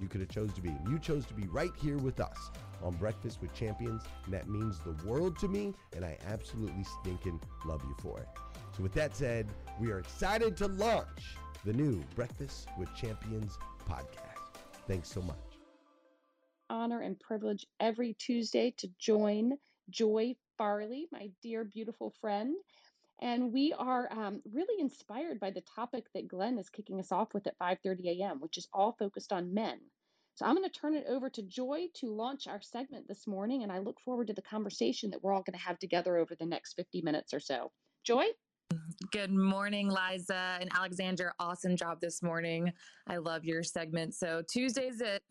you could have chose to be. You chose to be right here with us on Breakfast with Champions, and that means the world to me, and I absolutely stinking love you for it. So with that said, we are excited to launch the new Breakfast with Champions podcast. Thanks so much. Honor and privilege every Tuesday to join Joy Farley, my dear, beautiful friend. And we are um, really inspired by the topic that Glenn is kicking us off with at 5:30 a.m., which is all focused on men. So I'm going to turn it over to Joy to launch our segment this morning, and I look forward to the conversation that we're all going to have together over the next 50 minutes or so. Joy? Good morning, Liza and Alexandra. Awesome job this morning. I love your segment. So Tuesdays at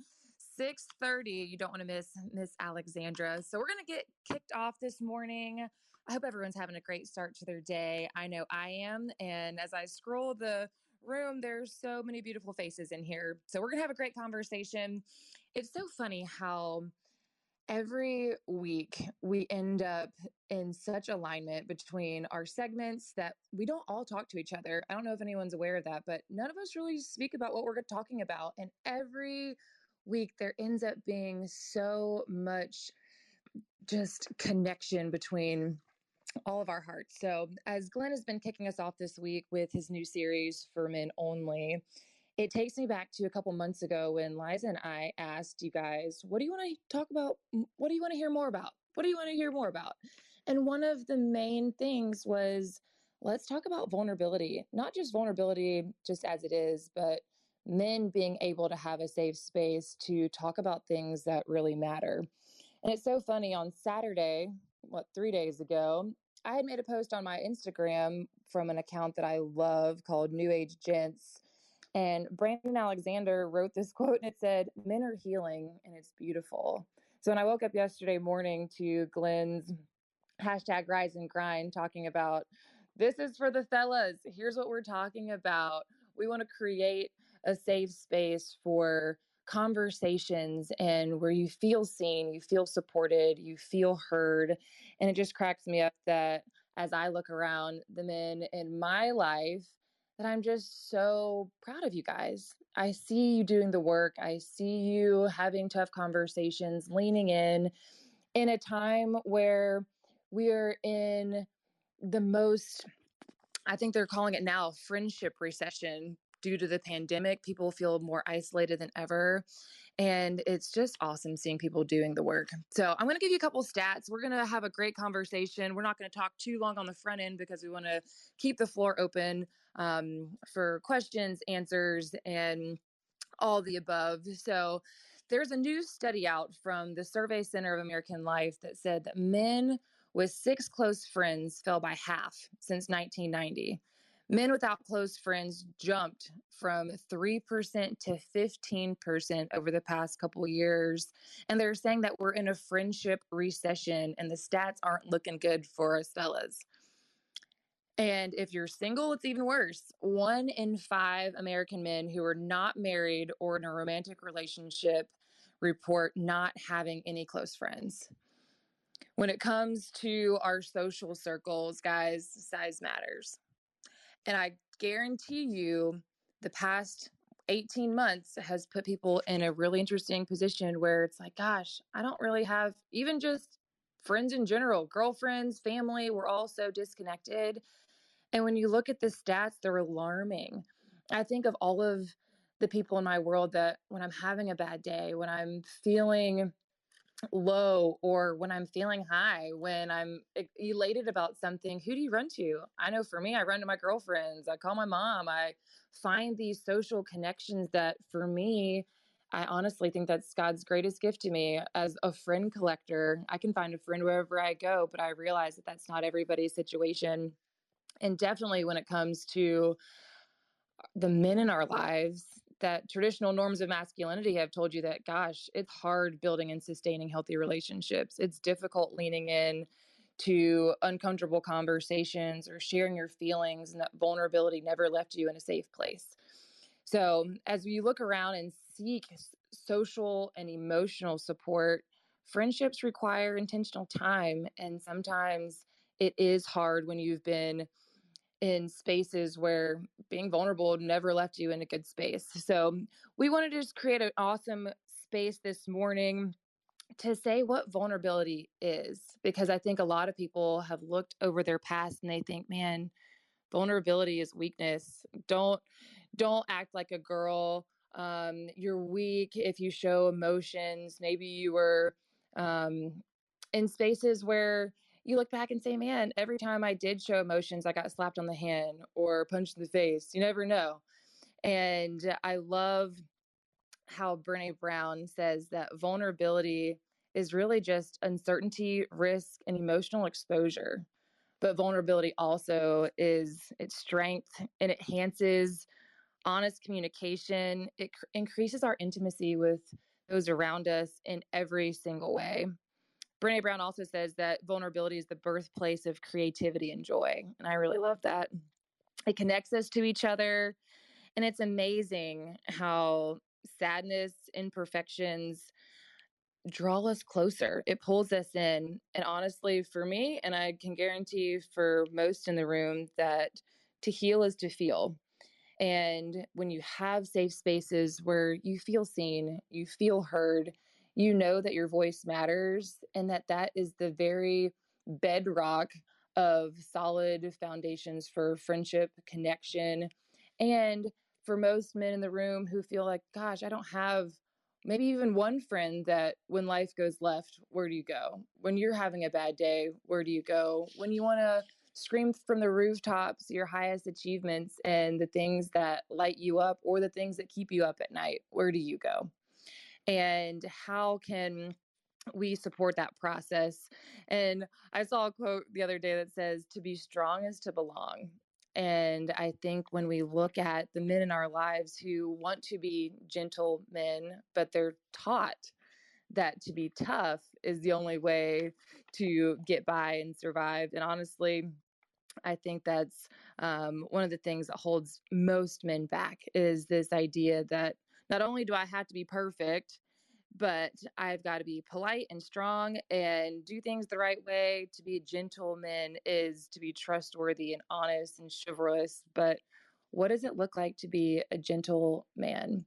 6:30, you don't want to miss Miss Alexandra. So we're going to get kicked off this morning. I hope everyone's having a great start to their day. I know I am. And as I scroll the room, there's so many beautiful faces in here. So we're going to have a great conversation. It's so funny how every week we end up in such alignment between our segments that we don't all talk to each other. I don't know if anyone's aware of that, but none of us really speak about what we're talking about. And every week there ends up being so much just connection between all of our hearts. So, as Glenn has been kicking us off this week with his new series for men only, it takes me back to a couple months ago when Liza and I asked you guys, what do you want to talk about? What do you want to hear more about? What do you want to hear more about? And one of the main things was let's talk about vulnerability, not just vulnerability just as it is, but men being able to have a safe space to talk about things that really matter. And it's so funny on Saturday, what, three days ago, I had made a post on my Instagram from an account that I love called New Age Gents and Brandon Alexander wrote this quote and it said, Men are healing and it's beautiful. So when I woke up yesterday morning to Glenn's hashtag rise and grind talking about this is for the fellas, here's what we're talking about. We want to create a safe space for conversations and where you feel seen, you feel supported, you feel heard. And it just cracks me up that as I look around the men in my life, that I'm just so proud of you guys. I see you doing the work. I see you having tough conversations, leaning in in a time where we're in the most, I think they're calling it now friendship recession due to the pandemic. People feel more isolated than ever. And it's just awesome seeing people doing the work. So, I'm going to give you a couple stats. We're going to have a great conversation. We're not going to talk too long on the front end because we want to keep the floor open um, for questions, answers, and all the above. So, there's a new study out from the Survey Center of American Life that said that men with six close friends fell by half since 1990. Men without close friends jumped from 3% to 15% over the past couple years. And they're saying that we're in a friendship recession and the stats aren't looking good for us fellas. And if you're single, it's even worse. One in five American men who are not married or in a romantic relationship report not having any close friends. When it comes to our social circles, guys, size matters. And I guarantee you, the past 18 months has put people in a really interesting position where it's like, gosh, I don't really have even just friends in general, girlfriends, family, we're all so disconnected. And when you look at the stats, they're alarming. I think of all of the people in my world that when I'm having a bad day, when I'm feeling low, or when I'm feeling high, when I'm elated about something, who do you run to? I know for me, I run to my girlfriends, I call my mom, I find these social connections that for me, I honestly think that's God's greatest gift to me as a friend collector. I can find a friend wherever I go, but I realize that that's not everybody's situation and definitely when it comes to uh, the men in our lives that traditional norms of masculinity have told you that gosh it's hard building and sustaining healthy relationships. It's difficult leaning in to uncomfortable conversations or sharing your feelings and that vulnerability never left you in a safe place. So as we look around and seek social and emotional support friendships require intentional time and sometimes it is hard when you've been in spaces where being vulnerable never left you in a good space. So we wanted to just create an awesome space this morning to say what vulnerability is because I think a lot of people have looked over their past and they think, man, vulnerability is weakness. Don't don't act like a girl. Um, you're weak if you show emotions. Maybe you were um, in spaces where you look back and say, man, every time I did show emotions, I got slapped on the hand or punched in the face. You never know. And uh, I love how Brene Brown says that vulnerability is really just uncertainty, risk, and emotional exposure. But vulnerability also is its strength and it enhances honest communication. It cr- increases our intimacy with those around us in every single way. Brene Brown also says that vulnerability is the birthplace of creativity and joy. And I really love that. It connects us to each other. And it's amazing how sadness, imperfections draw us closer. It pulls us in. And honestly, for me, and I can guarantee for most in the room, that to heal is to feel. And when you have safe spaces where you feel seen, you feel heard, you know that your voice matters and that that is the very bedrock of solid foundations for friendship, connection, and for most men in the room who feel like, gosh, I don't have maybe even one friend that when life goes left, where do you go? When you're having a bad day, where do you go? When you want to scream from the rooftops your highest achievements and the things that light you up or the things that keep you up at night, where do you go? And how can we support that process? And I saw a quote the other day that says, to be strong is to belong. And I think when we look at the men in our lives who want to be gentle men, but they're taught that to be tough is the only way to get by and survive. And honestly, I think that's um, one of the things that holds most men back is this idea that not only do I have to be perfect, but I've got to be polite and strong and do things the right way. To be a gentleman is to be trustworthy and honest and chivalrous. But what does it look like to be a gentle man?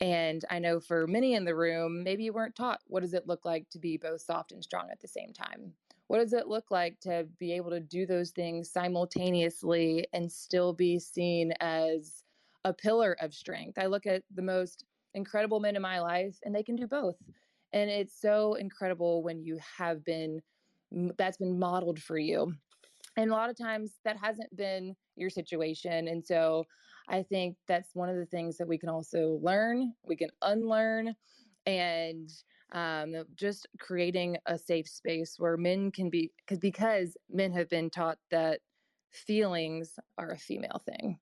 And I know for many in the room, maybe you weren't taught what does it look like to be both soft and strong at the same time? What does it look like to be able to do those things simultaneously and still be seen as a pillar of strength? I look at the most incredible men in my life and they can do both. And it's so incredible when you have been that's been modeled for you. And a lot of times that hasn't been your situation. And so I think that's one of the things that we can also learn, we can unlearn, and um, just creating a safe space where men can be, cause, because men have been taught that feelings are a female thing.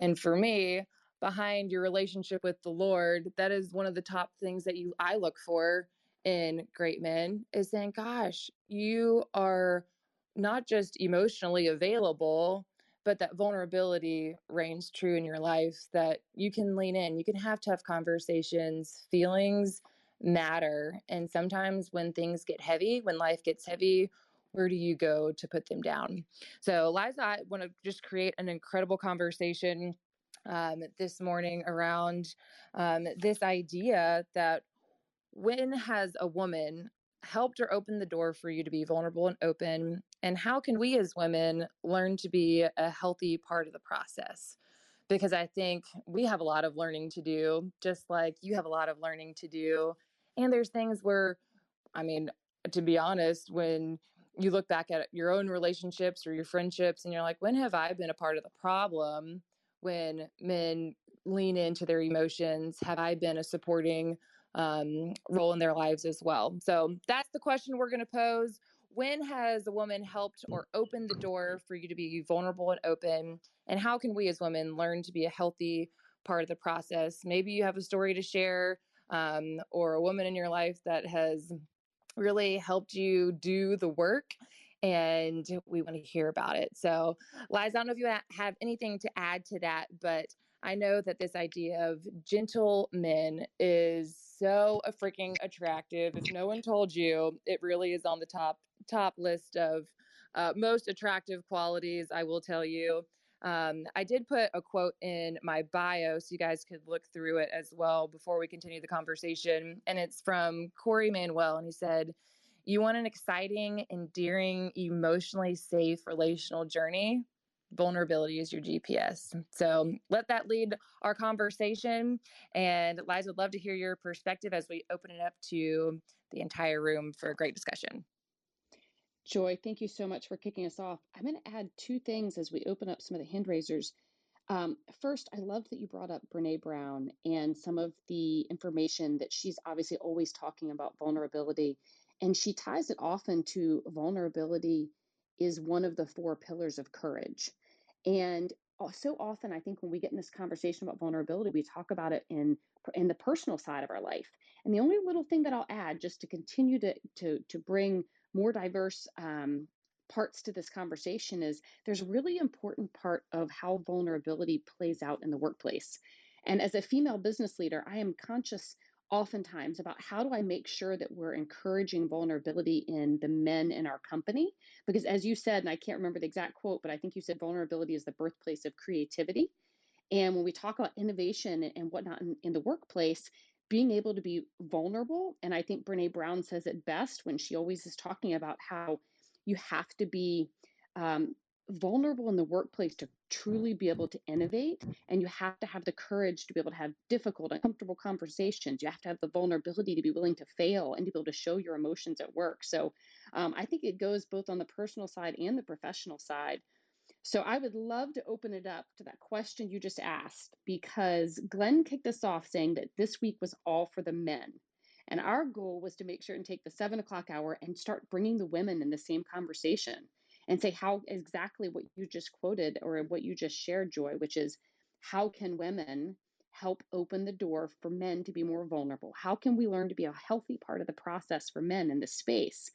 And for me, behind your relationship with the Lord, that is one of the top things that you I look for in great men is saying, gosh, you are not just emotionally available, but that vulnerability reigns true in your life, that you can lean in, you can have tough conversations, feelings matter. And sometimes when things get heavy, when life gets heavy, where do you go to put them down? So, Liza, I want to just create an incredible conversation um, this morning around um, this idea that when has a woman helped or opened the door for you to be vulnerable and open? And how can we as women learn to be a healthy part of the process? Because I think we have a lot of learning to do, just like you have a lot of learning to do. And there's things where, I mean, to be honest, when you look back at your own relationships or your friendships and you're like, when have I been a part of the problem? when men lean into their emotions? Have I been a supporting um, role in their lives as well? So that's the question we're going to pose. When has a woman helped or opened the door for you to be vulnerable and open? And how can we as women learn to be a healthy part of the process? Maybe you have a story to share um, or a woman in your life that has really helped you do the work and we want to hear about it. So, Liza, I don't know if you have anything to add to that, but I know that this idea of gentle men is so freaking attractive. If no one told you, it really is on the top top list of uh, most attractive qualities. I will tell you. Um, I did put a quote in my bio so you guys could look through it as well before we continue the conversation. And it's from Corey Manuel. And he said, you want an exciting, endearing, emotionally safe relational journey? Vulnerability is your GPS. So let that lead our conversation. And Liza would love to hear your perspective as we open it up to the entire room for a great discussion. Joy, thank you so much for kicking us off. I'm going to add two things as we open up some of the hand raisers. Um, first, I love that you brought up Brene Brown and some of the information that she's obviously always talking about vulnerability and she ties it often to vulnerability is one of the four pillars of courage. And so often, I think when we get in this conversation about vulnerability, we talk about it in in the personal side of our life. And the only little thing that I'll add, just to continue to to to bring more diverse um, parts to this conversation, is there's a really important part of how vulnerability plays out in the workplace. And as a female business leader, I am conscious oftentimes about how do I make sure that we're encouraging vulnerability in the men in our company? Because as you said, and I can't remember the exact quote, but I think you said vulnerability is the birthplace of creativity. And when we talk about innovation and whatnot in, in the workplace, being able to be vulnerable, and I think Brene Brown says it best when she always is talking about how you have to be um, vulnerable in the workplace to truly be able to innovate and you have to have the courage to be able to have difficult uncomfortable conversations. You have to have the vulnerability to be willing to fail and to be able to show your emotions at work. So um, i think it goes both on the personal side and the professional side so I would love to open it up to that question you just asked because Glenn kicked us off saying that this week was all for the men. And our goal was to make sure and take the seven o'clock hour and start bringing the women in the same conversation and say how exactly what you just quoted or what you just shared, Joy, which is how can women help open the door for men to be more vulnerable? How can we learn to be a healthy part of the process for men in this space?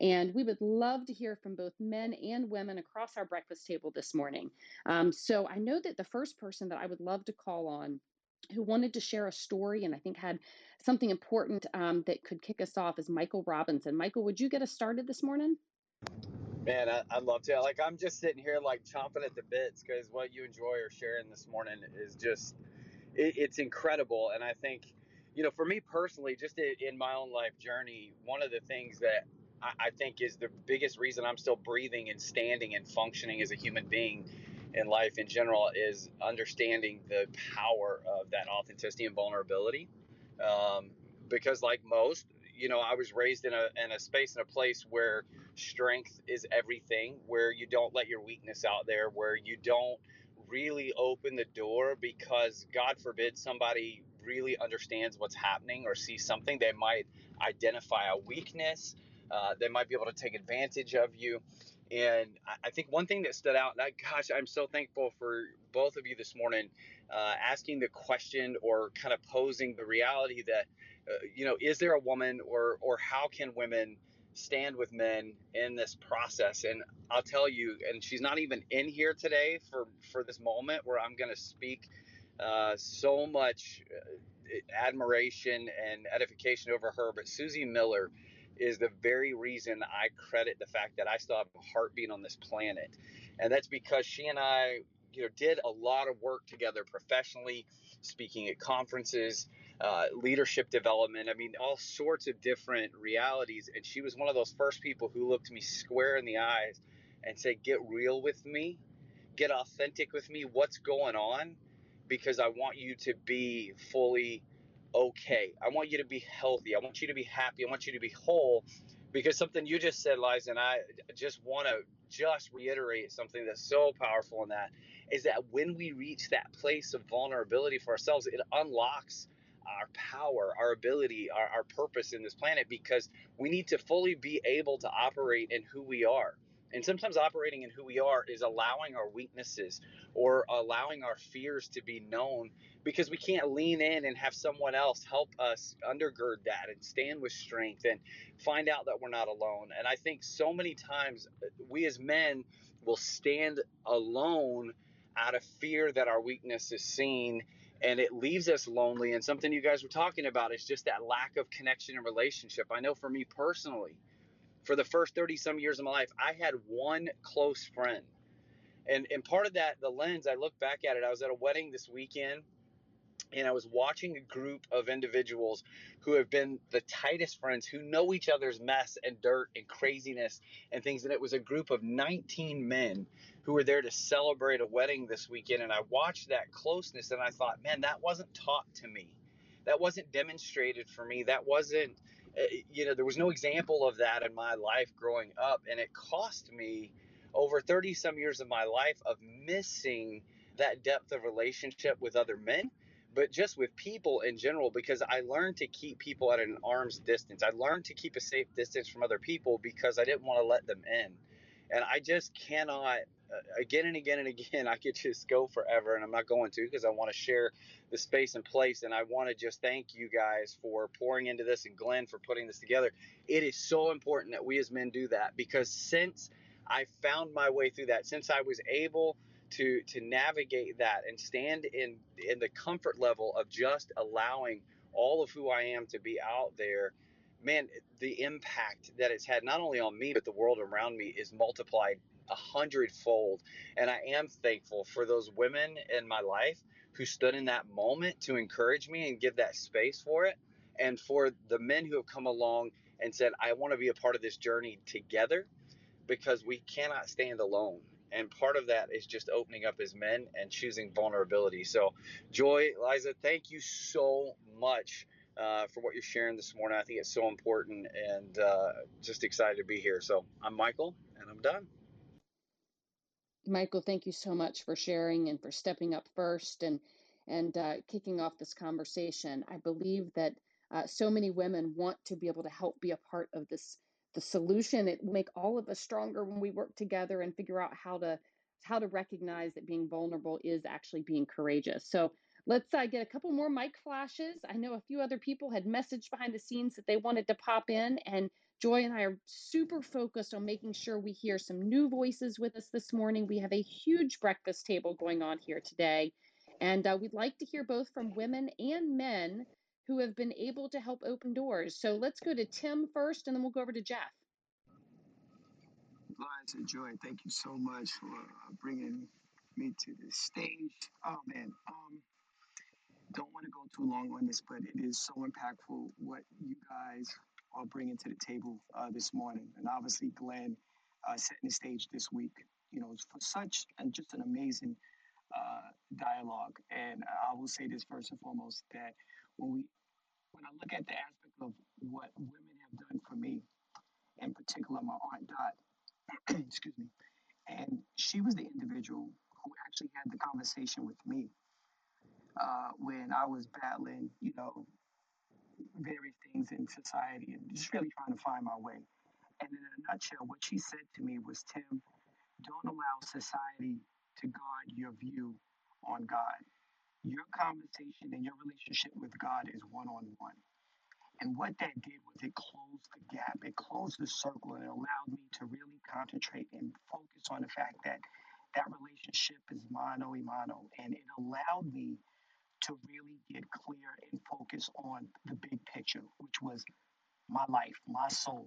And we would love to hear from both men and women across our breakfast table this morning. Um, so I know that the first person that I would love to call on who wanted to share a story and I think had something important um, that could kick us off is Michael Robinson. Michael, would you get us started this morning? Man, I, would love to. Like, I'm just sitting here, like, chomping at the bits because what you enjoy or sharing this morning is just, it, it's incredible. And I think, you know, for me personally, just in my own life journey, one of the things that I think is the biggest reason I'm still breathing and standing and functioning as a human being in life in general is understanding the power of that authenticity and vulnerability. Um, because, like most, you know, I was raised in a in a space in a place where strength is everything, where you don't let your weakness out there, where you don't really open the door because God forbid somebody really understands what's happening or sees something, they might identify a weakness uh, they might be able to take advantage of you. And I think one thing that stood out, and I, gosh, I'm so thankful for both of you this morning, uh, asking the question or kind of posing the reality that, uh, you know, is there a woman or or how can women stand with men in this process? And I'll tell you, and she's not even in here today for for this moment where I'm going to speak uh, so much uh, admiration and edification over her. But Susie Miller is the very reason I credit the fact that I still have a heartbeat on this planet. And that's because she and I, you know, did a lot of work together professionally, speaking at conferences, uh, leadership development. I mean, all sorts of different realities. And she was one of those first people who looked me square in the eyes and said, Get real with me, get authentic with me. What's going on? Because I want you to be fully okay. I want you to be healthy. I want you to be happy. I want you to be whole. Because something you just said, Liza, and I just want to just reiterate something that's so powerful in that is that when we reach that place of vulnerability for ourselves, it unlocks our power, our ability, our, our purpose in this planet because we need to fully be able to operate in who we are. And sometimes operating in who we are is allowing our weaknesses or allowing our fears to be known because we can't lean in and have someone else help us undergird that and stand with strength and find out that we're not alone. And I think so many times uh, we as men will stand alone out of fear that our weakness is seen and it leaves us lonely. And something you guys were talking about is just that lack of connection and relationship. I know for me personally, for the first 30 some years of my life, I had one close friend. And, and part of that, the lens, I look back at it, I was at a wedding this weekend and I was watching a group of individuals who have been the tightest friends, who know each other's mess and dirt and craziness and things. And it was a group of 19 men who were there to celebrate a wedding this weekend. And I watched that closeness and I thought, man, that wasn't taught to me. That wasn't demonstrated for me. That wasn't, you know, there was no example of that in my life growing up. And it cost me over 30 some years of my life of missing that depth of relationship with other men but just with people in general because I learned to keep people at an arm's distance. I learned to keep a safe distance from other people because I didn't want to let them in. And I just cannot uh, again and again and again I could just go forever and I'm not going to because I want to share the space and place and I want to just thank you guys for pouring into this and Glenn for putting this together. It is so important that we as men do that because since I found my way through that, since I was able to to navigate that and stand in in the comfort level of just allowing all of who I am to be out there man the impact that it's had not only on me but the world around me is multiplied a hundredfold and I am thankful for those women in my life who stood in that moment to encourage me and give that space for it and for the men who have come along and said I want to be a part of this journey together because we cannot stand alone and part of that is just opening up as men and choosing vulnerability. So, Joy, Liza, thank you so much uh, for what you're sharing this morning. I think it's so important and uh, just excited to be here. So, I'm Michael, and I'm done. Michael, thank you so much for sharing and for stepping up first and and uh, kicking off this conversation. I believe that uh, so many women want to be able to help be a part of this the solution. It will make all of us stronger when we work together and figure out how to how to recognize that being vulnerable is actually being courageous. So let's uh, get a couple more mic flashes. I know a few other people had messaged behind the scenes that they wanted to pop in, and Joy and I are super focused on making sure we hear some new voices with us this morning. We have a huge breakfast table going on here today, and uh, we'd like to hear both from women and men who have been able to help open doors. So let's go to Tim first, and then we'll go over to Jeff. Liza Joy, thank you so much for uh, bringing me to the stage. Oh man, um, don't want to go too long on this, but it is so impactful what you guys are bringing to the table uh, this morning, and obviously Glenn uh, setting the stage this week. You know, for such and just an amazing uh, dialogue. And I will say this first and foremost that when we when I look at the aspect of what women have done for me, in particular my aunt Dot, excuse me, and she was the individual who actually had the conversation with me uh, when I was battling, you know, various things in society and just really trying to find my way. And in a nutshell, what she said to me was, Tim, don't allow society to guard your view on God. Your conversation and your relationship with God is one on one. And what that did was it closed the gap, it closed the circle, and it allowed me to really concentrate and focus on the fact that that relationship is mano a mano. And it allowed me to really get clear and focus on the big picture, which was my life, my soul.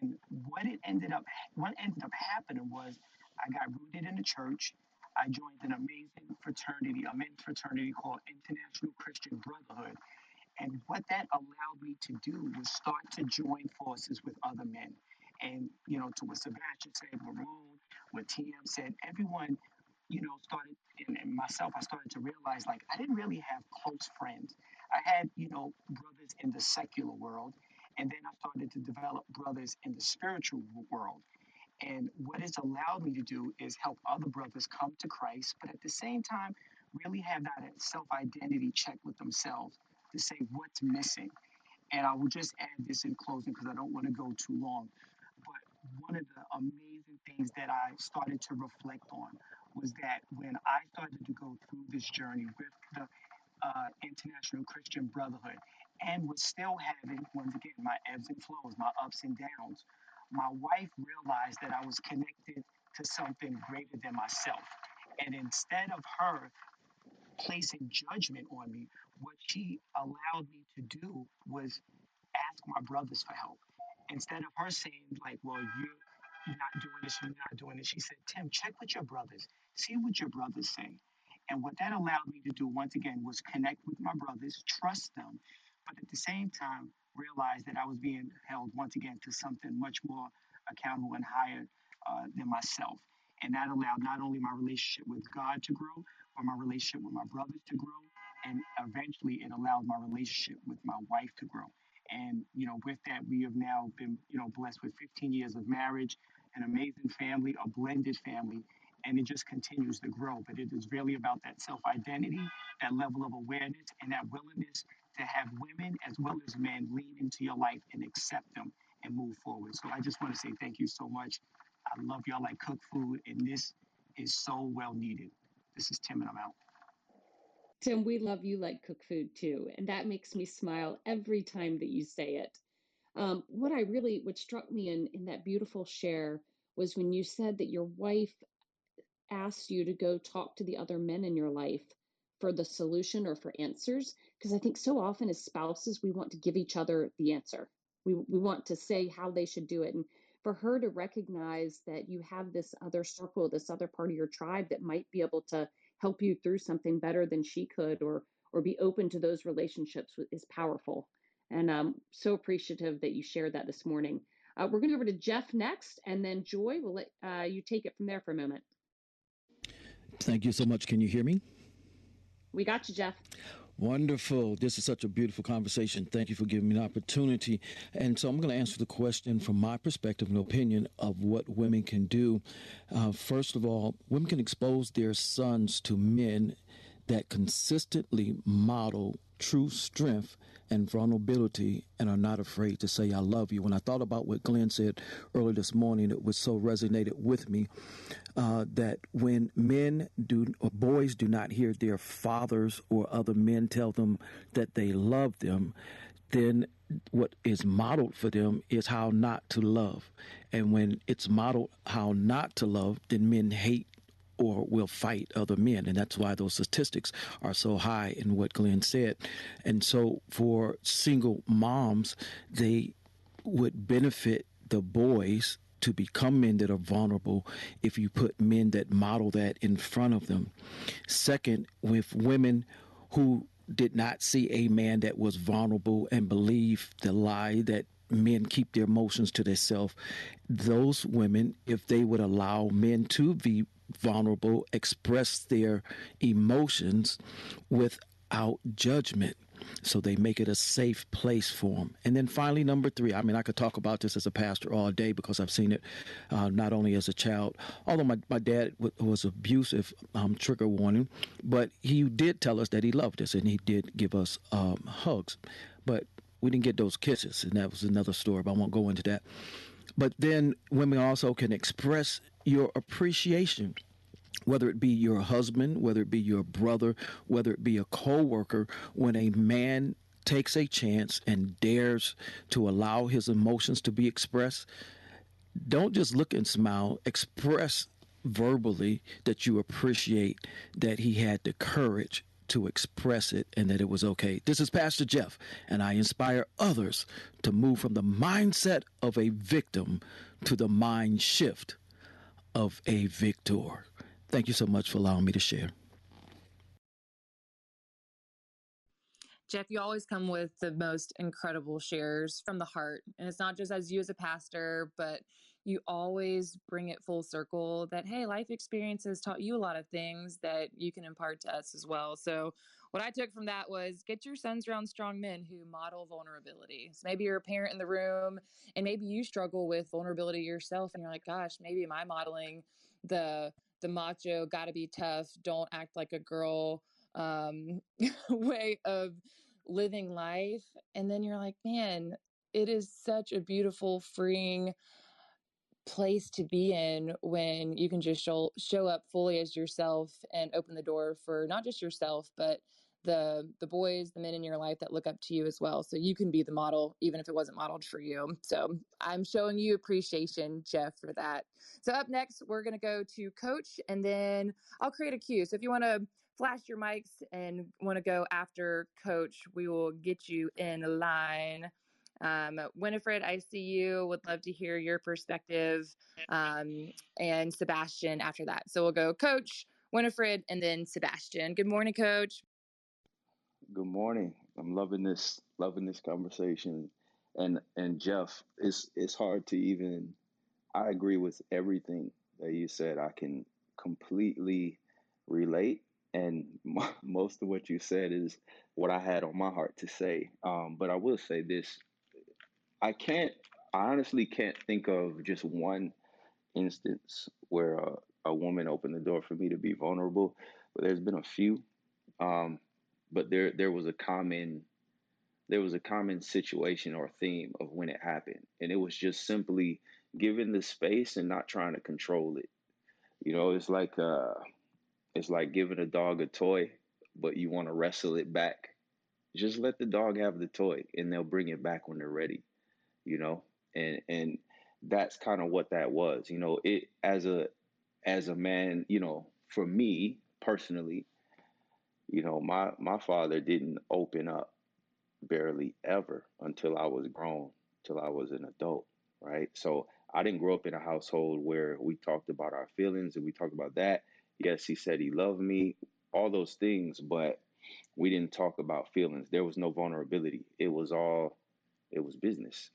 And what it ended up what ended up happening was I got rooted in the church. I joined an amazing fraternity, a men's fraternity called International Christian Brotherhood. And what that allowed me to do was start to join forces with other men. And, you know, to what Sebastian said, Ramon, what TM said, everyone, you know, started, and, and myself, I started to realize like I didn't really have close friends. I had, you know, brothers in the secular world. And then I started to develop brothers in the spiritual world. And what it's allowed me to do is help other brothers come to Christ, but at the same time, really have that uh, self identity check with themselves to say what's missing. And I will just add this in closing because I don't want to go too long. But one of the amazing things that I started to reflect on was that when I started to go through this journey with the uh, International Christian Brotherhood and was still having, once again, my ebbs and flows, my ups and downs, my wife realized that I was connected to something greater than myself. And instead of her placing judgment on me, what she allowed me to do was ask my brothers for help. Instead of her saying, like, well, you're not doing this, you're not doing this, she said, Tim, check with your brothers, see what your brothers say. And what that allowed me to do, once again, was connect with my brothers, trust them, but at the same time, realize that I was being held once again to something much more accountable and higher uh, than myself. And that allowed not only my relationship with God to grow, but my relationship with my brothers to grow. And eventually it allowed my relationship with my wife to grow. And, you know, with that, we have now been, you know, blessed with 15 years of marriage, an amazing family, a blended family, and it just continues to grow. But it is really about that self identity, that level of awareness, and that willingness to have women as well as men lean into your life and accept them and move forward. So I just want to say thank you so much. I love y'all like cook food, and this is so well needed. This is Tim, and I'm out. Tim, we love you like cook food too. And that makes me smile every time that you say it. Um, what I really, what struck me in, in that beautiful share was when you said that your wife you to go talk to the other men in your life for the solution or for answers. Because I think so often as spouses, we want to give each other the answer. We, we want to say how they should do it. And for her to recognize that you have this other circle, this other part of your tribe that might be able to help you through something better than she could or or be open to those relationships is powerful. And I'm so appreciative that you shared that this morning. Uh, we're going to go over to Jeff next, and then Joy will let uh, you take it from there for a moment. Thank you so much. Can you hear me? We got you, Jeff. Wonderful. This is such a beautiful conversation. Thank you for giving me an opportunity. And so I'm going to answer the question from my perspective and opinion of what women can do. Uh, first of all, women can expose their sons to men that consistently model true strength and vulnerability and are not afraid to say, I love you. When I thought about what Glenn said early this morning, it was so resonated with me uh, that when men do, or boys do not hear their fathers or other men tell them that they love them, then what is modeled for them is how not to love. And when it's modeled how not to love, then men hate or will fight other men. And that's why those statistics are so high in what Glenn said. And so for single moms, they would benefit the boys to become men that are vulnerable if you put men that model that in front of them. Second, with women who did not see a man that was vulnerable and believe the lie that men keep their emotions to themselves. Those women, if they would allow men to be vulnerable, express their emotions without judgment. So they make it a safe place for them. And then finally, number three, I mean, I could talk about this as a pastor all day because I've seen it uh, not only as a child, although my, my dad w- was abusive, um, trigger warning, but he did tell us that he loved us and he did give us um, hugs. But we didn't get those kisses, and that was another story, but I won't go into that. But then women also can express your appreciation whether it be your husband, whether it be your brother, whether it be a coworker, when a man takes a chance and dares to allow his emotions to be expressed, don't just look and smile, express verbally that you appreciate that he had the courage to express it and that it was okay. This is Pastor Jeff, and I inspire others to move from the mindset of a victim to the mind shift of a victor. Thank you so much for allowing me to share. Jeff, you always come with the most incredible shares from the heart. And it's not just as you as a pastor, but you always bring it full circle that, hey, life experiences taught you a lot of things that you can impart to us as well. So, what I took from that was get your sons around strong men who model vulnerability. So maybe you're a parent in the room and maybe you struggle with vulnerability yourself and you're like, gosh, maybe am I modeling the the macho, gotta be tough, don't act like a girl um, way of living life. And then you're like, man, it is such a beautiful, freeing place to be in when you can just show show up fully as yourself and open the door for not just yourself but the the boys the men in your life that look up to you as well so you can be the model even if it wasn't modeled for you so i'm showing you appreciation jeff for that so up next we're going to go to coach and then i'll create a queue so if you want to flash your mics and want to go after coach we will get you in line um, Winifred, I see you. Would love to hear your perspective. Um, and Sebastian after that. So we'll go Coach, Winifred, and then Sebastian. Good morning, Coach. Good morning. I'm loving this, loving this conversation. And and Jeff, it's it's hard to even. I agree with everything that you said. I can completely relate, and most of what you said is what I had on my heart to say. Um, but I will say this: I can't, I honestly can't think of just one instance where a, a woman opened the door for me to be vulnerable, but there's been a few. Um, but there, there was a common, there was a common situation or theme of when it happened, and it was just simply giving the space and not trying to control it. You know, it's like uh, it's like giving a dog a toy, but you want to wrestle it back. Just let the dog have the toy, and they'll bring it back when they're ready you know, and and that's kind of what that was, you know. It as a as a man, you know, for me personally, you know, my my father didn't open up barely ever until I was grown, till I was an adult, right? So I didn't grow up in a household where we talked about our feelings and we talked about that. Yes, he said he loved me, all those things, but we didn't talk about feelings. There was no vulnerability. It was all it was business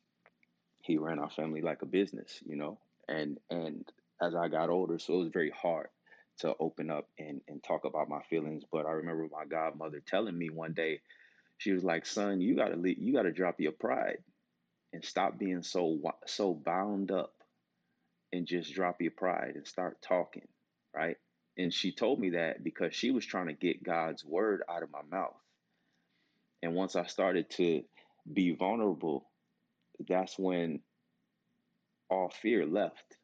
he ran our family like a business, you know. And and as I got older, so it was very hard to open up and and talk about my feelings. But I remember my godmother telling me one day, she was like, "Son, you gotta leave, you gotta drop your pride and stop being so so bound up, and just drop your pride and start talking, right?" And she told me that because she was trying to get God's word out of my mouth. And once I started to be vulnerable, that's when all fear left,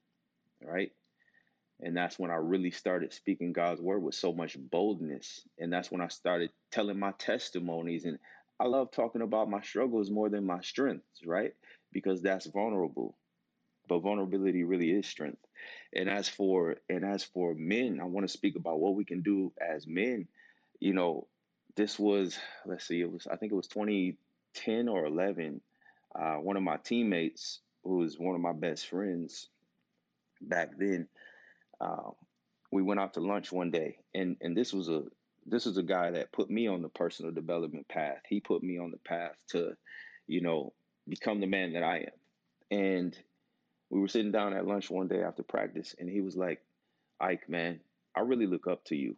right? And that's when I really started speaking God's word with so much boldness. And that's when I started telling my testimonies. And I love talking about my struggles more than my strengths, right? Because that's vulnerable. But vulnerability really is strength. And as for and as for men, I want to speak about what we can do as men. You know, this was let's see, it was I think it was 2010 or 11. Uh, one of my teammates, who was one of my best friends back then, um, we went out to lunch one day, and and this was a this was a guy that put me on the personal development path. He put me on the path to, you know, become the man that I am. And we were sitting down at lunch one day after practice, and he was like, "Ike, man, I really look up to you."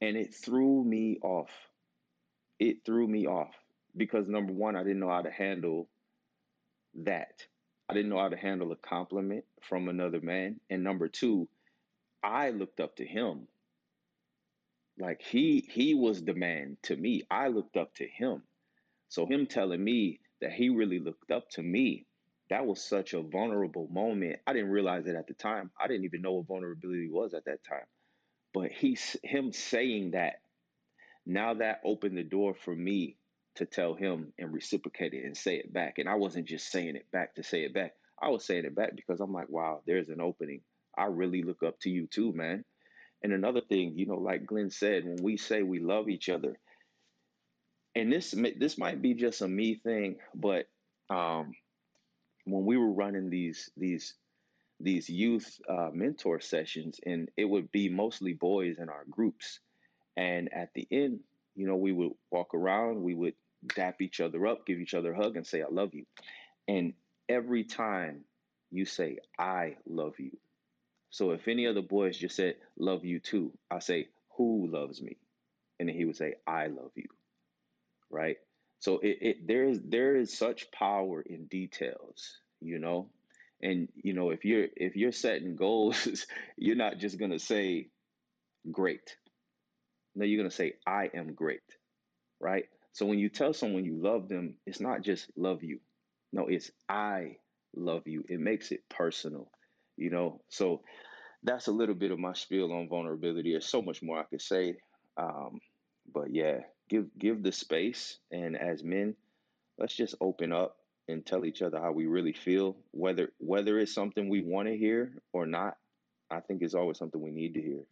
And it threw me off. It threw me off because number one, I didn't know how to handle that. I didn't know how to handle a compliment from another man. And number two, I looked up to him. Like he he was the man to me. I looked up to him. So him telling me that he really looked up to me, that was such a vulnerable moment. I didn't realize it at the time. I didn't even know what vulnerability was at that time. But he's him saying that now that opened the door for me to tell him and reciprocate it and say it back. And I wasn't just saying it back to say it back. I was saying it back because I'm like, wow, there's an opening. I really look up to you too, man. And another thing, you know, like Glenn said, when we say we love each other, and this this might be just a me thing, but um, when we were running these these these youth uh, mentor sessions, and it would be mostly boys in our groups, and at the end, you know, we would walk around, we would dap each other up, give each other a hug, and say, I love you. And every time you say, I love you. So if any other boys just said, love you too, I say, who loves me? And then he would say, I love you. Right? So it, it there is there is such power in details, you know? And you know, if you're if you're setting goals, you're not just gonna say great. No, you're gonna say, I am great. Right? So when you tell someone you love them, it's not just love you. No, it's I love you. It makes it personal, you know. So that's a little bit of my spiel on vulnerability. There's so much more I could say, um, but yeah, give give the space, and as men, let's just open up and tell each other how we really feel, whether whether it's something we want to hear or not. I think it's always something we need to hear.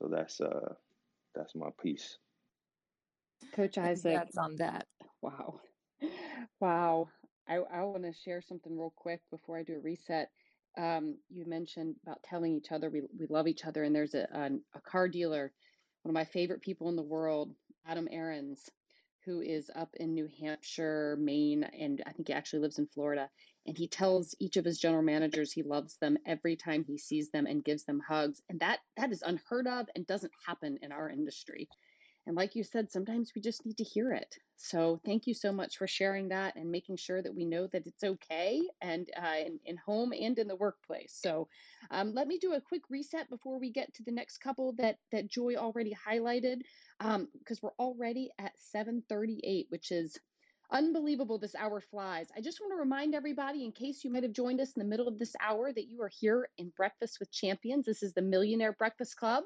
So that's uh that's my piece. Coach Isaac. That's on that. Wow. Wow. I, I want to share something real quick before I do a reset. Um, you mentioned about telling each other we, we love each other, and there's a, a, a car dealer, one of my favorite people in the world, Adam Aarons, who is up in New Hampshire, Maine, and I think he actually lives in Florida. And he tells each of his general managers he loves them every time he sees them and gives them hugs. And that that is unheard of and doesn't happen in our industry. And like you said, sometimes we just need to hear it. So thank you so much for sharing that and making sure that we know that it's okay and uh, in, in home and in the workplace. So um, let me do a quick reset before we get to the next couple that that Joy already highlighted, because um, we're already at 7:38, which is unbelievable. This hour flies. I just want to remind everybody, in case you might have joined us in the middle of this hour, that you are here in Breakfast with Champions. This is the Millionaire Breakfast Club.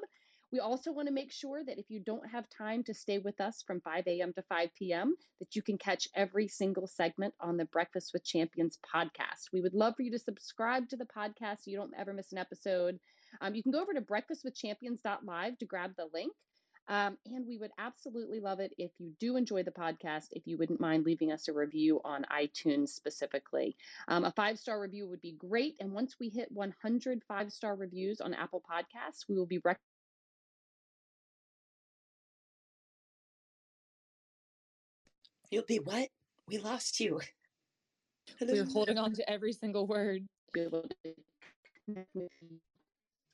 We also want to make sure that if you don't have time to stay with us from 5 a.m. to 5 p.m., that you can catch every single segment on the Breakfast with Champions podcast. We would love for you to subscribe to the podcast so you don't ever miss an episode. Um, you can go over to breakfastwithchampions.live to grab the link. Um, and we would absolutely love it if you do enjoy the podcast, if you wouldn't mind leaving us a review on iTunes specifically. Um, a five star review would be great. And once we hit 100 five star reviews on Apple Podcasts, we will be rec- You'll be what? We lost you. Hello. We're holding on to every single word.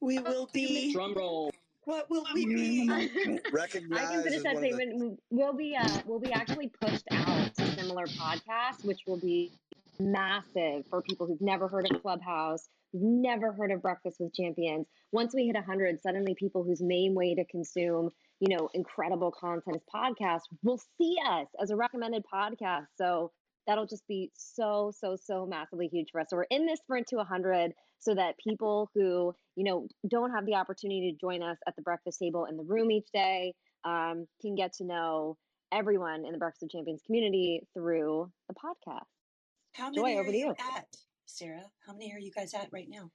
We will be. Drum roll. What will we be? Recognize. I can finish that statement. The... We'll be. Uh, we'll be actually pushed out to similar podcasts, which will be massive for people who've never heard of Clubhouse, who've never heard of Breakfast with Champions. Once we hit 100, suddenly people whose main way to consume, you know, incredible content is podcasts will see us as a recommended podcast. So that'll just be so, so, so massively huge for us. So we're in this sprint to 100 so that people who, you know, don't have the opportunity to join us at the breakfast table in the room each day um, can get to know everyone in the Breakfast of Champions community through the podcast. How many Joy, are over to you, you at, Sarah? How many are you guys at right now?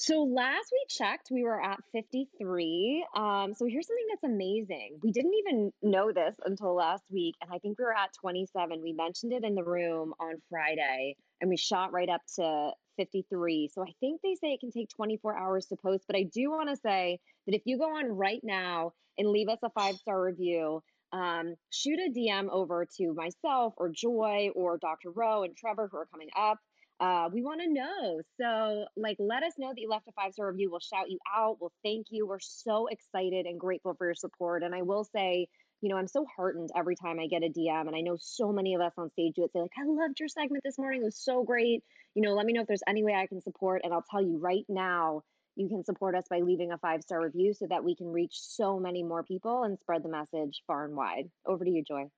So last we checked, we were at 53. Um, so here's something that's amazing. We didn't even know this until last week, and I think we were at 27. We mentioned it in the room on Friday, and we shot right up to 53. So I think they say it can take 24 hours to post, but I do want to say that if you go on right now and leave us a five star review, um, shoot a DM over to myself or Joy or Dr. Rowe and Trevor who are coming up. Uh, we want to know. So, like, let us know that you left a five star review. We'll shout you out. We'll thank you. We're so excited and grateful for your support. And I will say, you know, I'm so heartened every time I get a DM. And I know so many of us on stage do it. Say, like, I loved your segment this morning. It was so great. You know, let me know if there's any way I can support. And I'll tell you right now, you can support us by leaving a five star review so that we can reach so many more people and spread the message far and wide. Over to you, Joy.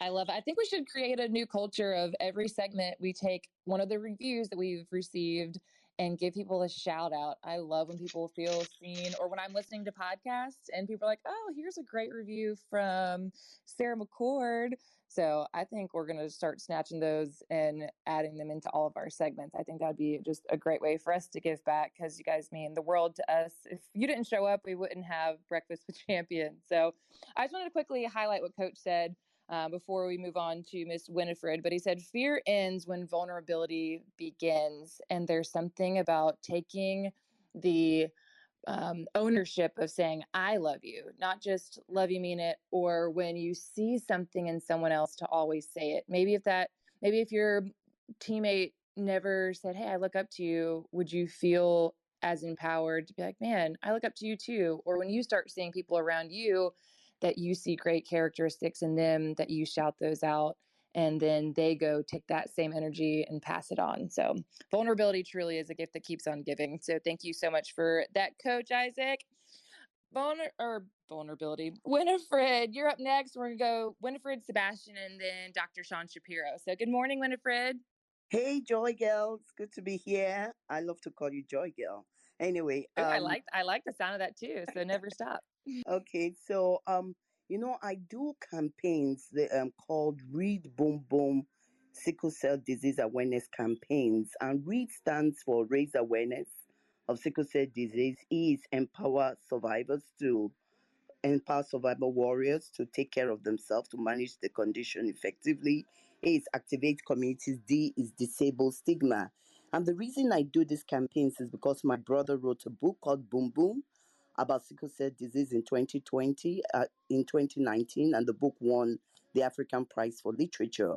I love it. I think we should create a new culture of every segment we take one of the reviews that we've received and give people a shout out. I love when people feel seen or when I'm listening to podcasts and people are like, oh, here's a great review from Sarah McCord. So I think we're going to start snatching those and adding them into all of our segments. I think that'd be just a great way for us to give back because you guys mean the world to us. If you didn't show up, we wouldn't have Breakfast with Champions. So I just wanted to quickly highlight what Coach said. Uh, before we move on to Miss Winifred, but he said fear ends when vulnerability begins. And there's something about taking the um, ownership of saying, I love you, not just love you, mean it, or when you see something in someone else to always say it. Maybe if that, maybe if your teammate never said, Hey, I look up to you, would you feel as empowered to be like, Man, I look up to you too? Or when you start seeing people around you that you see great characteristics in them, that you shout those out and then they go take that same energy and pass it on. So vulnerability truly is a gift that keeps on giving. So thank you so much for that, Coach Isaac. Vulner or vulnerability. Winifred, you're up next. We're gonna go Winifred, Sebastian, and then Dr. Sean Shapiro. So good morning, Winifred. Hey, Joy Girl. It's good to be here. I love to call you Joy Girl. Anyway, um, I like I like the sound of that too. So never stop. Okay, so um, you know, I do campaigns that, um, called Read Boom Boom Sickle Cell Disease Awareness Campaigns. And READ stands for Raise Awareness of Sickle Cell Disease, is empower survivors to empower survivor warriors to take care of themselves, to manage the condition effectively. A is activate communities. D is disable stigma. And the reason I do these campaigns is because my brother wrote a book called Boom Boom about sickle cell disease in 2020, uh, in 2019, and the book won the African Prize for Literature.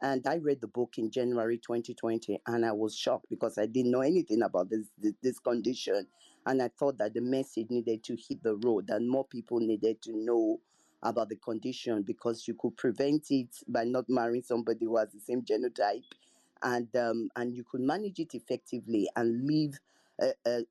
And I read the book in January 2020, and I was shocked because I didn't know anything about this, this, condition. And I thought that the message needed to hit the road, that more people needed to know about the condition because you could prevent it by not marrying somebody who has the same genotype, and um, and you could manage it effectively and live a, a,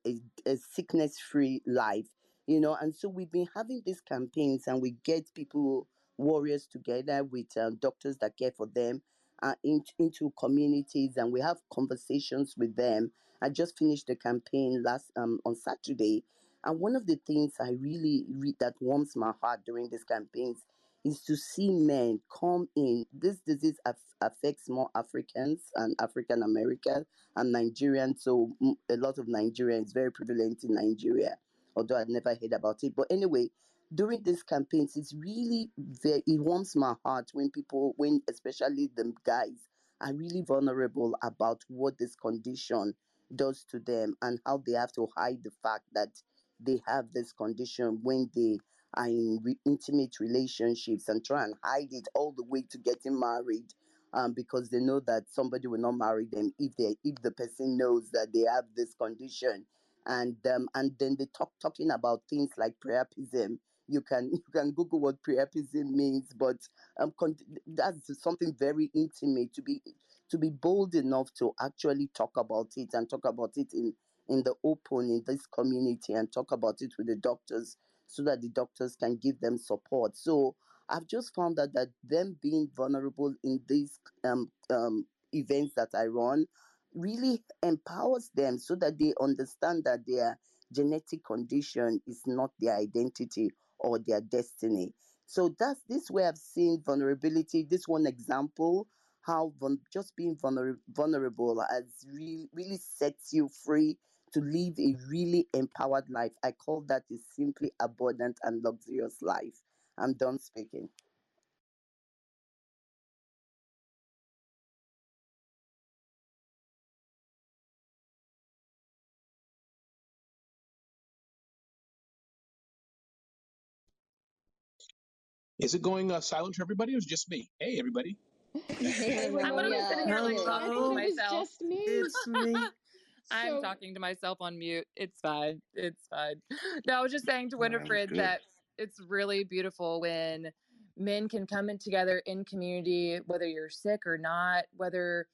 a sickness free life, you know. And so we've been having these campaigns and we get people, warriors together with um, doctors that care for them uh, in, into communities and we have conversations with them. I just finished the campaign last um, on Saturday. And one of the things I really read that warms my heart during these campaigns is to see men come in. This disease af- affects more Africans and African Americans and Nigerians. So a lot of Nigerians very prevalent in Nigeria, although I've never heard about it. But anyway, during these campaigns, it's really very, it warms my heart when people, when especially the guys, are really vulnerable about what this condition does to them and how they have to hide the fact that they have this condition when they in re- intimate relationships and try and hide it all the way to getting married um, because they know that somebody will not marry them if they if the person knows that they have this condition. And um, and then they talk talking about things like priapism. You can you can google what priapism means but um con- that's something very intimate to be to be bold enough to actually talk about it and talk about it in in the open in this community and talk about it with the doctors so that the doctors can give them support so i've just found out that them being vulnerable in these um, um, events that i run really empowers them so that they understand that their genetic condition is not their identity or their destiny. So that's this way I've seen vulnerability. This one example, how just being vulner- vulnerable has really really sets you free to live a really empowered life. I call that a simply abundant and luxurious life. I'm done speaking. Is it going uh, silent for everybody or is it just me? Hey, everybody. Hey, I'm gonna be Ramon. sitting here like I talking thought to it was myself. just me. It's me. I'm talking to myself on mute. It's fine. It's fine. No, I was just saying to Winifred that it's really beautiful when men can come in together in community, whether you're sick or not, whether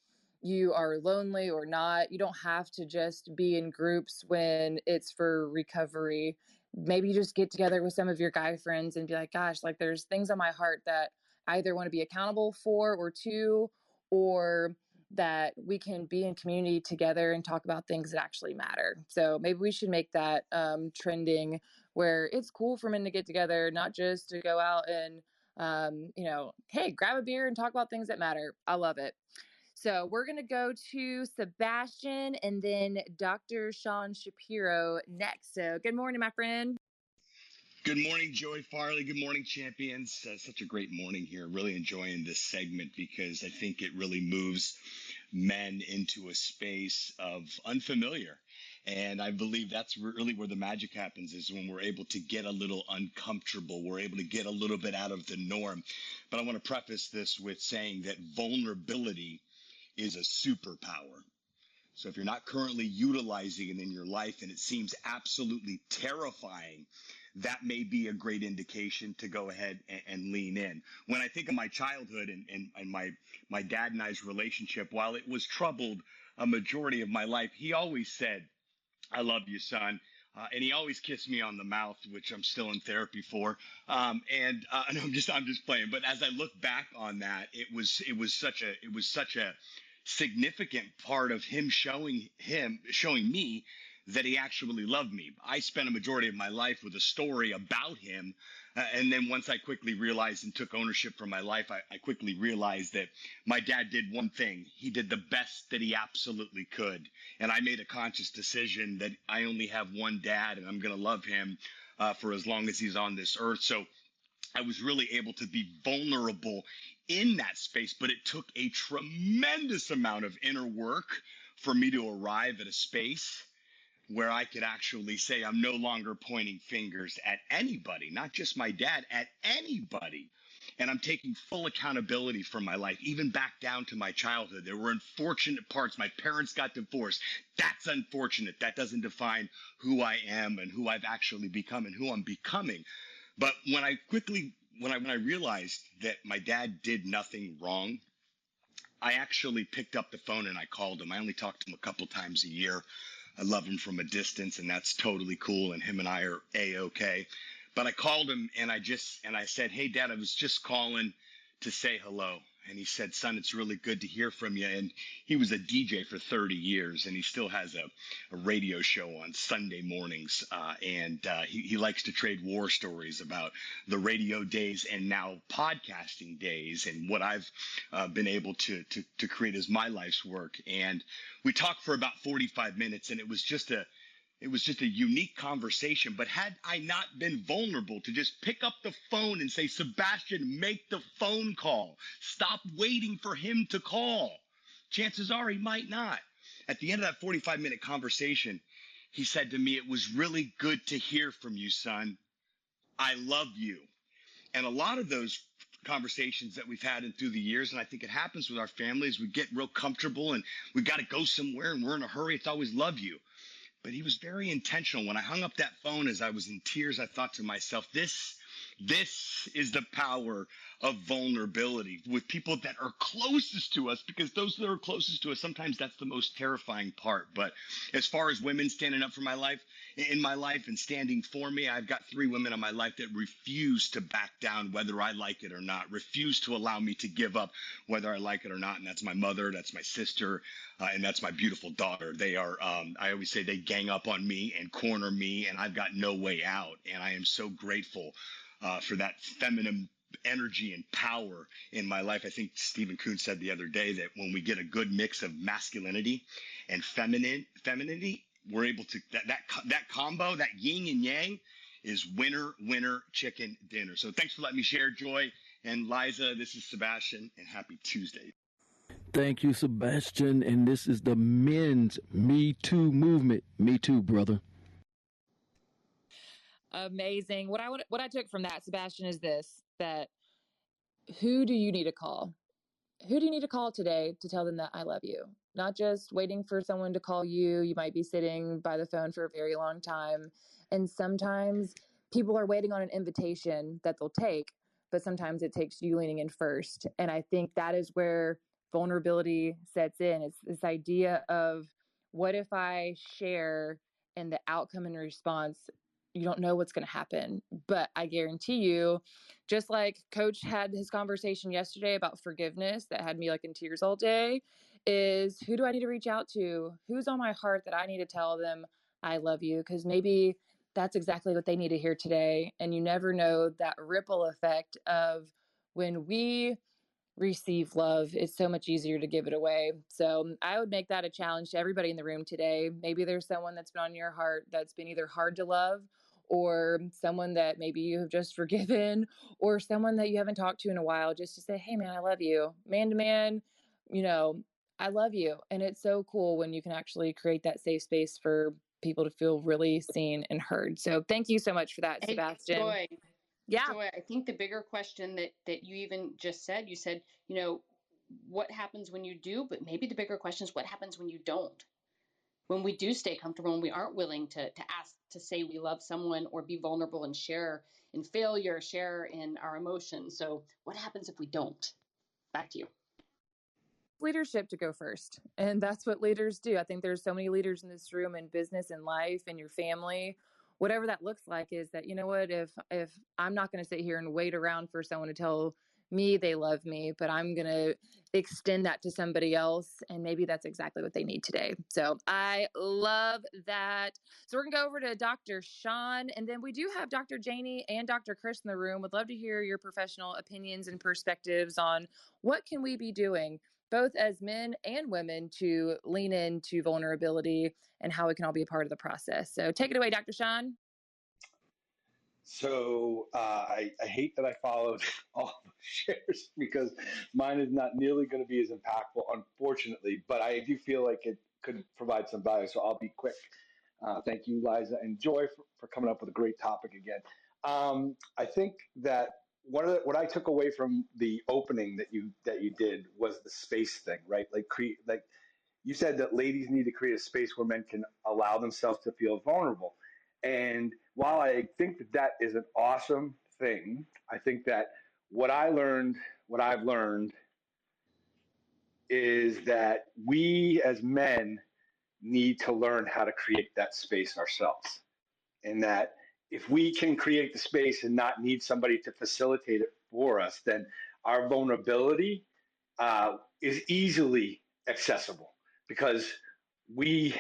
you are lonely or not. You don't have to just be in groups when it's for recovery. Maybe you just get together with some of your guy friends and be like, gosh, like there's things on my heart that I either want to be accountable for or to, or that we can be in community together and talk about things that actually matter. So maybe we should make that um, trending where it's cool for men to get together, not just to go out and, um, you know, hey, grab a beer and talk about things that matter. I love it. So we're going to go to Sebastian and then Dr. Sean Shapiro next. So good morning, my friend. Good morning, Joey Farley. Good morning, champions. Uh, such a great morning here. Really enjoying this segment because I think it really moves men into a space of unfamiliar. And I believe that's really where the magic happens is when we're able to get a little uncomfortable. We're able to get a little bit out of the norm. But I want to preface this with saying that vulnerability is a superpower. So if you're not currently utilizing it in your life and it seems absolutely terrifying, that may be a great indication to go ahead and, and lean in. When I think of my childhood and, and, and my, my dad and I's relationship, while it was troubled a majority of my life, he always said, I love you, son. Uh, and he always kissed me on the mouth, which I'm still in therapy for. Um, and uh, and I'm just I'm just playing. But as I look back on that, it was it was such a it was such a significant part of him showing him showing me that he actually loved me. I spent a majority of my life with a story about him. Uh, and then once I quickly realized and took ownership for my life, I, I quickly realized that my dad did one thing. He did the best that he absolutely could. And I made a conscious decision that I only have one dad and I'm going to love him uh, for as long as he's on this earth. So I was really able to be vulnerable in that space, but it took a tremendous amount of inner work for me to arrive at a space where I could actually say I'm no longer pointing fingers at anybody, not just my dad, at anybody. And I'm taking full accountability for my life, even back down to my childhood. There were unfortunate parts. My parents got divorced. That's unfortunate. That doesn't define who I am and who I've actually become and who I'm becoming. But when I quickly, when I when I realized that my dad did nothing wrong, I actually picked up the phone and I called him. I only talked to him a couple times a year. I love him from a distance, and that's totally cool. And him and I are a okay. But I called him and I just and I said, "Hey, Dad, I was just calling to say hello." And he said, "Son, it's really good to hear from you." And he was a DJ for 30 years, and he still has a, a radio show on Sunday mornings. Uh, and uh, he, he likes to trade war stories about the radio days and now podcasting days, and what I've uh, been able to, to to create as my life's work. And we talked for about 45 minutes, and it was just a it was just a unique conversation. But had I not been vulnerable to just pick up the phone and say, Sebastian, make the phone call, stop waiting for him to call, chances are he might not. At the end of that 45 minute conversation, he said to me, It was really good to hear from you, son. I love you. And a lot of those conversations that we've had in through the years. And I think it happens with our families. We get real comfortable and we got to go somewhere and we're in a hurry. It's always love you. But he was very intentional. When I hung up that phone as I was in tears, I thought to myself, this this is the power of vulnerability with people that are closest to us because those that are closest to us, sometimes that's the most terrifying part. But as far as women standing up for my life, in my life and standing for me, I've got three women in my life that refuse to back down whether I like it or not, refuse to allow me to give up whether I like it or not. And that's my mother, that's my sister, uh, and that's my beautiful daughter. They are, um, I always say they gang up on me and corner me, and I've got no way out. And I am so grateful uh, for that feminine energy and power in my life. I think Stephen Kuhn said the other day that when we get a good mix of masculinity and feminine femininity, we're able to that that that combo, that yin and yang, is winner winner chicken dinner. So thanks for letting me share, Joy and Liza. This is Sebastian, and happy Tuesday. Thank you, Sebastian. And this is the men's Me Too movement. Me Too, brother amazing. What I would, what I took from that, Sebastian, is this: that who do you need to call? Who do you need to call today to tell them that I love you? Not just waiting for someone to call you. You might be sitting by the phone for a very long time, and sometimes people are waiting on an invitation that they'll take, but sometimes it takes you leaning in first. And I think that is where vulnerability sets in. It's this idea of what if I share and the outcome and response you don't know what's going to happen. But I guarantee you, just like Coach had his conversation yesterday about forgiveness that had me like in tears all day, is who do I need to reach out to? Who's on my heart that I need to tell them I love you? Because maybe that's exactly what they need to hear today. And you never know that ripple effect of when we receive love, it's so much easier to give it away. So I would make that a challenge to everybody in the room today. Maybe there's someone that's been on your heart that's been either hard to love or someone that maybe you have just forgiven or someone that you haven't talked to in a while just to say hey man i love you man to man you know i love you and it's so cool when you can actually create that safe space for people to feel really seen and heard so thank you so much for that hey, sebastian Joy, yeah Joy, i think the bigger question that that you even just said you said you know what happens when you do but maybe the bigger question is what happens when you don't when we do stay comfortable and we aren't willing to, to ask to say we love someone or be vulnerable and share in failure, share in our emotions. So, what happens if we don't? Back to you. Leadership to go first. And that's what leaders do. I think there's so many leaders in this room in business and life and your family whatever that looks like is that you know what if if i'm not going to sit here and wait around for someone to tell me they love me but i'm going to extend that to somebody else and maybe that's exactly what they need today so i love that so we're going to go over to dr sean and then we do have dr janie and dr chris in the room would love to hear your professional opinions and perspectives on what can we be doing both as men and women to lean into vulnerability and how we can all be a part of the process so take it away dr sean so uh, I, I, hate that I followed all the shares because mine is not nearly going to be as impactful, unfortunately. But I do feel like it could provide some value, so I'll be quick. Uh, thank you, Liza and Joy, for, for, coming up with a great topic again. Um, I think that one of the, what I took away from the opening that you that you did was the space thing, right? Like create like you said that ladies need to create a space where men can allow themselves to feel vulnerable and while I think that that is an awesome thing, I think that what I learned, what I've learned, is that we as men need to learn how to create that space ourselves. And that if we can create the space and not need somebody to facilitate it for us, then our vulnerability uh, is easily accessible because we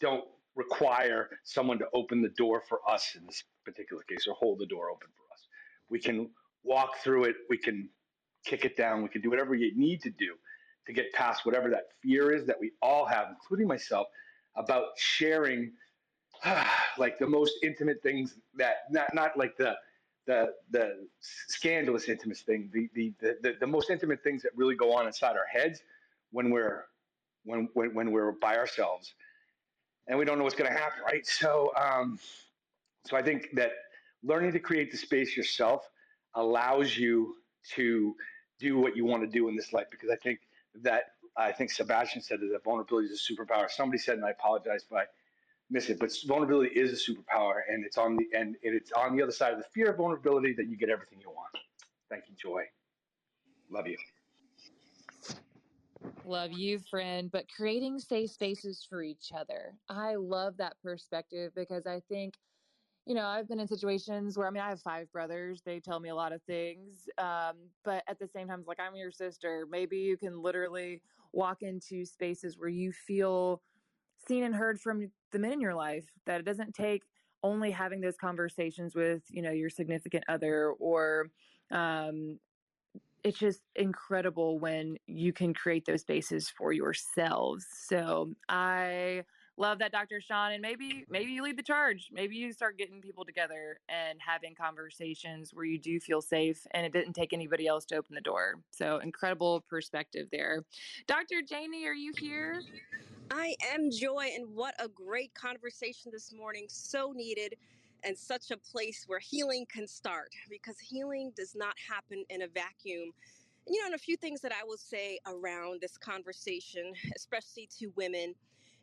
don't require someone to open the door for us in this particular case or hold the door open for us. We can walk through it, we can kick it down, we can do whatever you need to do to get past whatever that fear is that we all have, including myself, about sharing like the most intimate things that not not like the the the scandalous intimate thing, the, the the the most intimate things that really go on inside our heads when we're when when, when we're by ourselves and we don't know what's going to happen, right? So, um, so I think that learning to create the space yourself allows you to do what you want to do in this life because I think that I think Sebastian said that vulnerability is a superpower. Somebody said, and I apologize but miss it, but vulnerability is a superpower, and it's on the and it's on the other side of the fear of vulnerability that you get everything you want. Thank you, Joy. Love you. Love you, friend. But creating safe spaces for each other. I love that perspective because I think you know, I've been in situations where I mean, I have five brothers. They tell me a lot of things. Um, but at the same time, it's like, I'm your sister. Maybe you can literally walk into spaces where you feel seen and heard from the men in your life, that it doesn't take only having those conversations with, you know, your significant other or, um, it's just incredible when you can create those spaces for yourselves. So I love that dr sean and maybe maybe you lead the charge. Maybe you start getting people together and having conversations where you do feel safe and it didn't take anybody else to open the door. So incredible perspective there. Dr janie are you here I am Joy, and what a great conversation this morning. So needed, and such a place where healing can start because healing does not happen in a vacuum. And, you know, and a few things that I will say around this conversation, especially to women,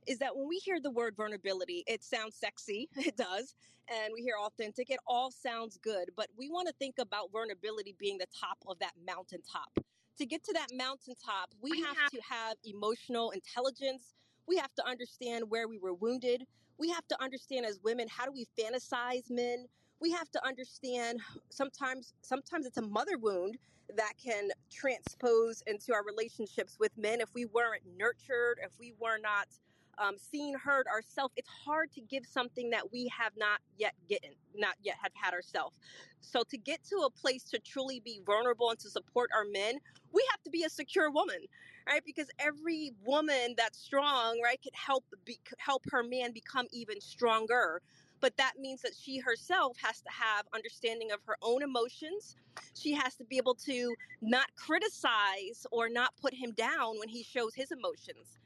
is that when we hear the word vulnerability, it sounds sexy. It does. And we hear authentic. It all sounds good. But we want to think about vulnerability being the top of that mountaintop. To get to that mountaintop, we, have to have emotional intelligence. We have to understand where we were wounded. We have to understand as women how do we fantasize men? We have to understand sometimes sometimes it's a mother wound that can transpose into our relationships with men if we weren't nurtured, if we were not um, seen, heard ourselves, it's hard to give something that we have not yet gotten, not yet have had ourselves. So to get to a place to truly be vulnerable and to support our men, we have to be a secure woman, right? Because every woman that's strong, right, could help be, help her man become even stronger. But that means that she herself has to have understanding of her own emotions. She has to be able to not criticize or not put him down when he shows his emotions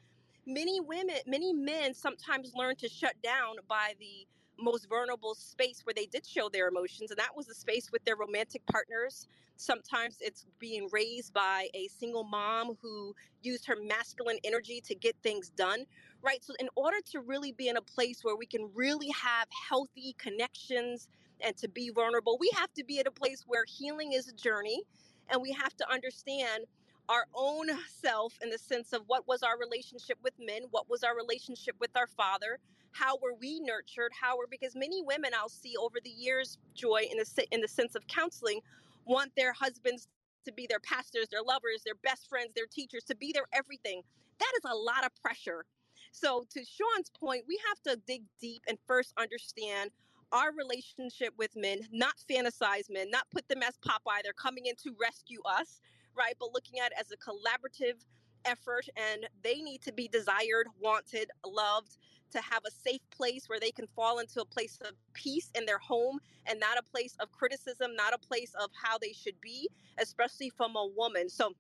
many women, many men sometimes learn to shut down by the most vulnerable space where they did show their emotions, and that was the space with their romantic partners. Sometimes it's being raised by a single mom who used her masculine energy to get things done, right? So, in order to really be in a place where we can really have healthy connections and to be vulnerable, we have to be at a place where healing is a journey and we have to understand our own self in the sense of what was our relationship with men, what was our relationship with our father, how were we nurtured, how were because many women I'll see over the years, Joy, in the in the sense of counseling, want their husbands to be their pastors, their lovers, their best friends, their teachers, to be their everything. That is a lot of pressure. So to Sean's point, we have to dig deep and first understand our relationship with men, not fantasize men, not put them as Popeye. They're coming in to rescue us right? But looking at it as a collaborative effort, and they need to be desired, wanted, loved, to have a safe place where they can fall into a place of peace in their home and not a place of criticism, not a place of how they should be, especially from a woman. So,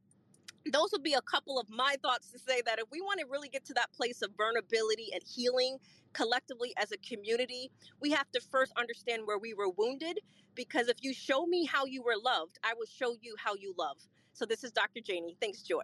those would be a couple of my thoughts to say that if we want to really get to that place of vulnerability and healing collectively as a community, we have to first understand where we were wounded. Because if you show me how you were loved, I will show you how you love. So this is Dr. Janie. Thanks, Joy.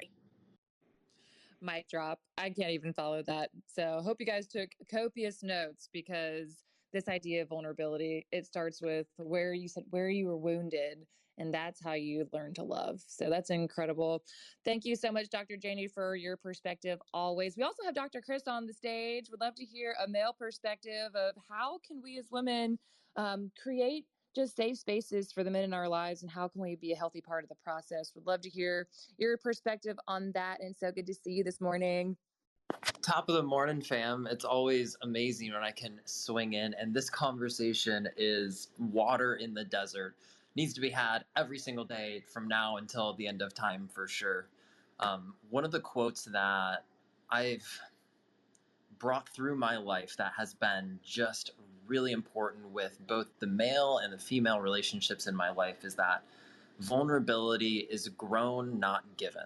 Mic drop. I can't even follow that. So hope you guys took copious notes because this idea of vulnerability, it starts with where you said where you were wounded and that's how you learn to love. So that's incredible. Thank you so much, Dr. Janie, for your perspective always. We also have Dr. Chris on the stage. Would love to hear a male perspective of how can we as women um, create just safe spaces for the men in our lives and how can we be a healthy part of the process. Would love to hear your perspective on that. And so good to see you this morning. Top of the morning, fam. It's always amazing when I can swing in, and this conversation is water in the desert. Needs to be had every single day from now until the end of time for sure. Um, one of the quotes that I've brought through my life that has been just really important with both the male and the female relationships in my life is that vulnerability is grown, not given.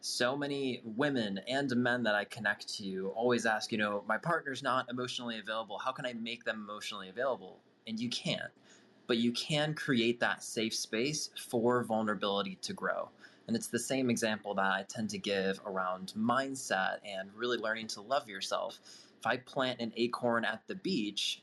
So many women and men that I connect to always ask, you know, my partner's not emotionally available. How can I make them emotionally available? And you can't. but you can create that safe space for vulnerability to grow. And it's the same example that I tend to give around mindset and really learning to love yourself. If I plant an acorn at the beach,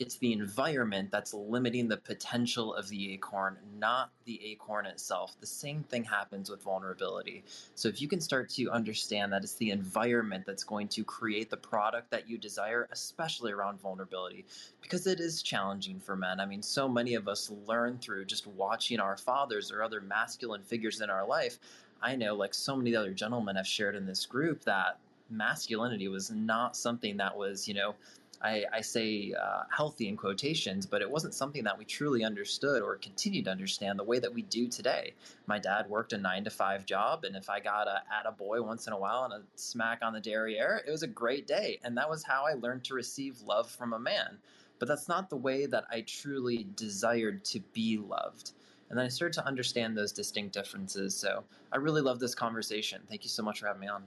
it's the environment that's limiting the potential of the acorn, not the acorn itself. The same thing happens with vulnerability. So if you can start to understand that it's the environment that's going to create the product that you desire, especially around vulnerability, because it is challenging for men. I mean, so many of us learn through just watching our fathers or other masculine figures in our life. I know, like so many other gentlemen have shared in this group, that masculinity was not something that was, you know, I, I say uh, healthy in quotations, but it wasn't something that we truly understood or continued to understand the way that we do today. My dad worked a nine to five job, and if I got a at a boy once in a while and a smack on the derriere, it was a great day, and that was how I learned to receive love from a man. But that's not the way that I truly desired to be loved. And then I started to understand those distinct differences. So I really love this conversation. Thank you so much for having me on.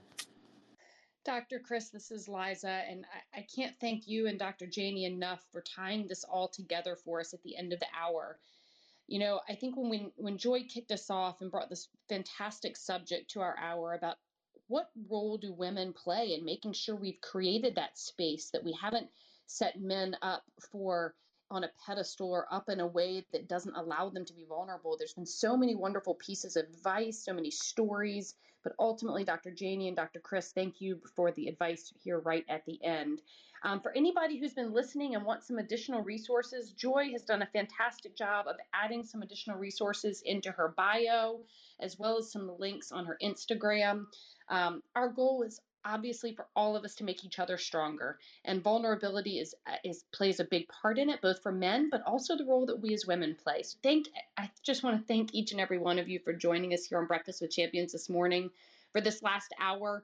Dr. Chris, this is Liza, and I, I, can't thank you and Dr. Janie enough for tying this all together for us at the end of the hour. You know, I think when we, when Joy kicked us off and brought this fantastic subject to our hour about what role do women play in making sure we've created that space that we haven't set men up for on a pedestal or up in a way that doesn't allow them to be vulnerable. There's been so many wonderful pieces of advice, so many stories, but ultimately, Dr. Janie and Dr. Chris, thank you for the advice here right at the end. Um, for anybody who's been listening and wants some additional resources, Joy has done a fantastic job of adding some additional resources into her bio, as well as some links on her Instagram. Um, our goal is obviously for all of us to make each other stronger and vulnerability is uh, is plays a big part in it both for men but also the role that we as women play. So thank i just want to thank each and every one of you for joining us here on breakfast with champions this morning for this last hour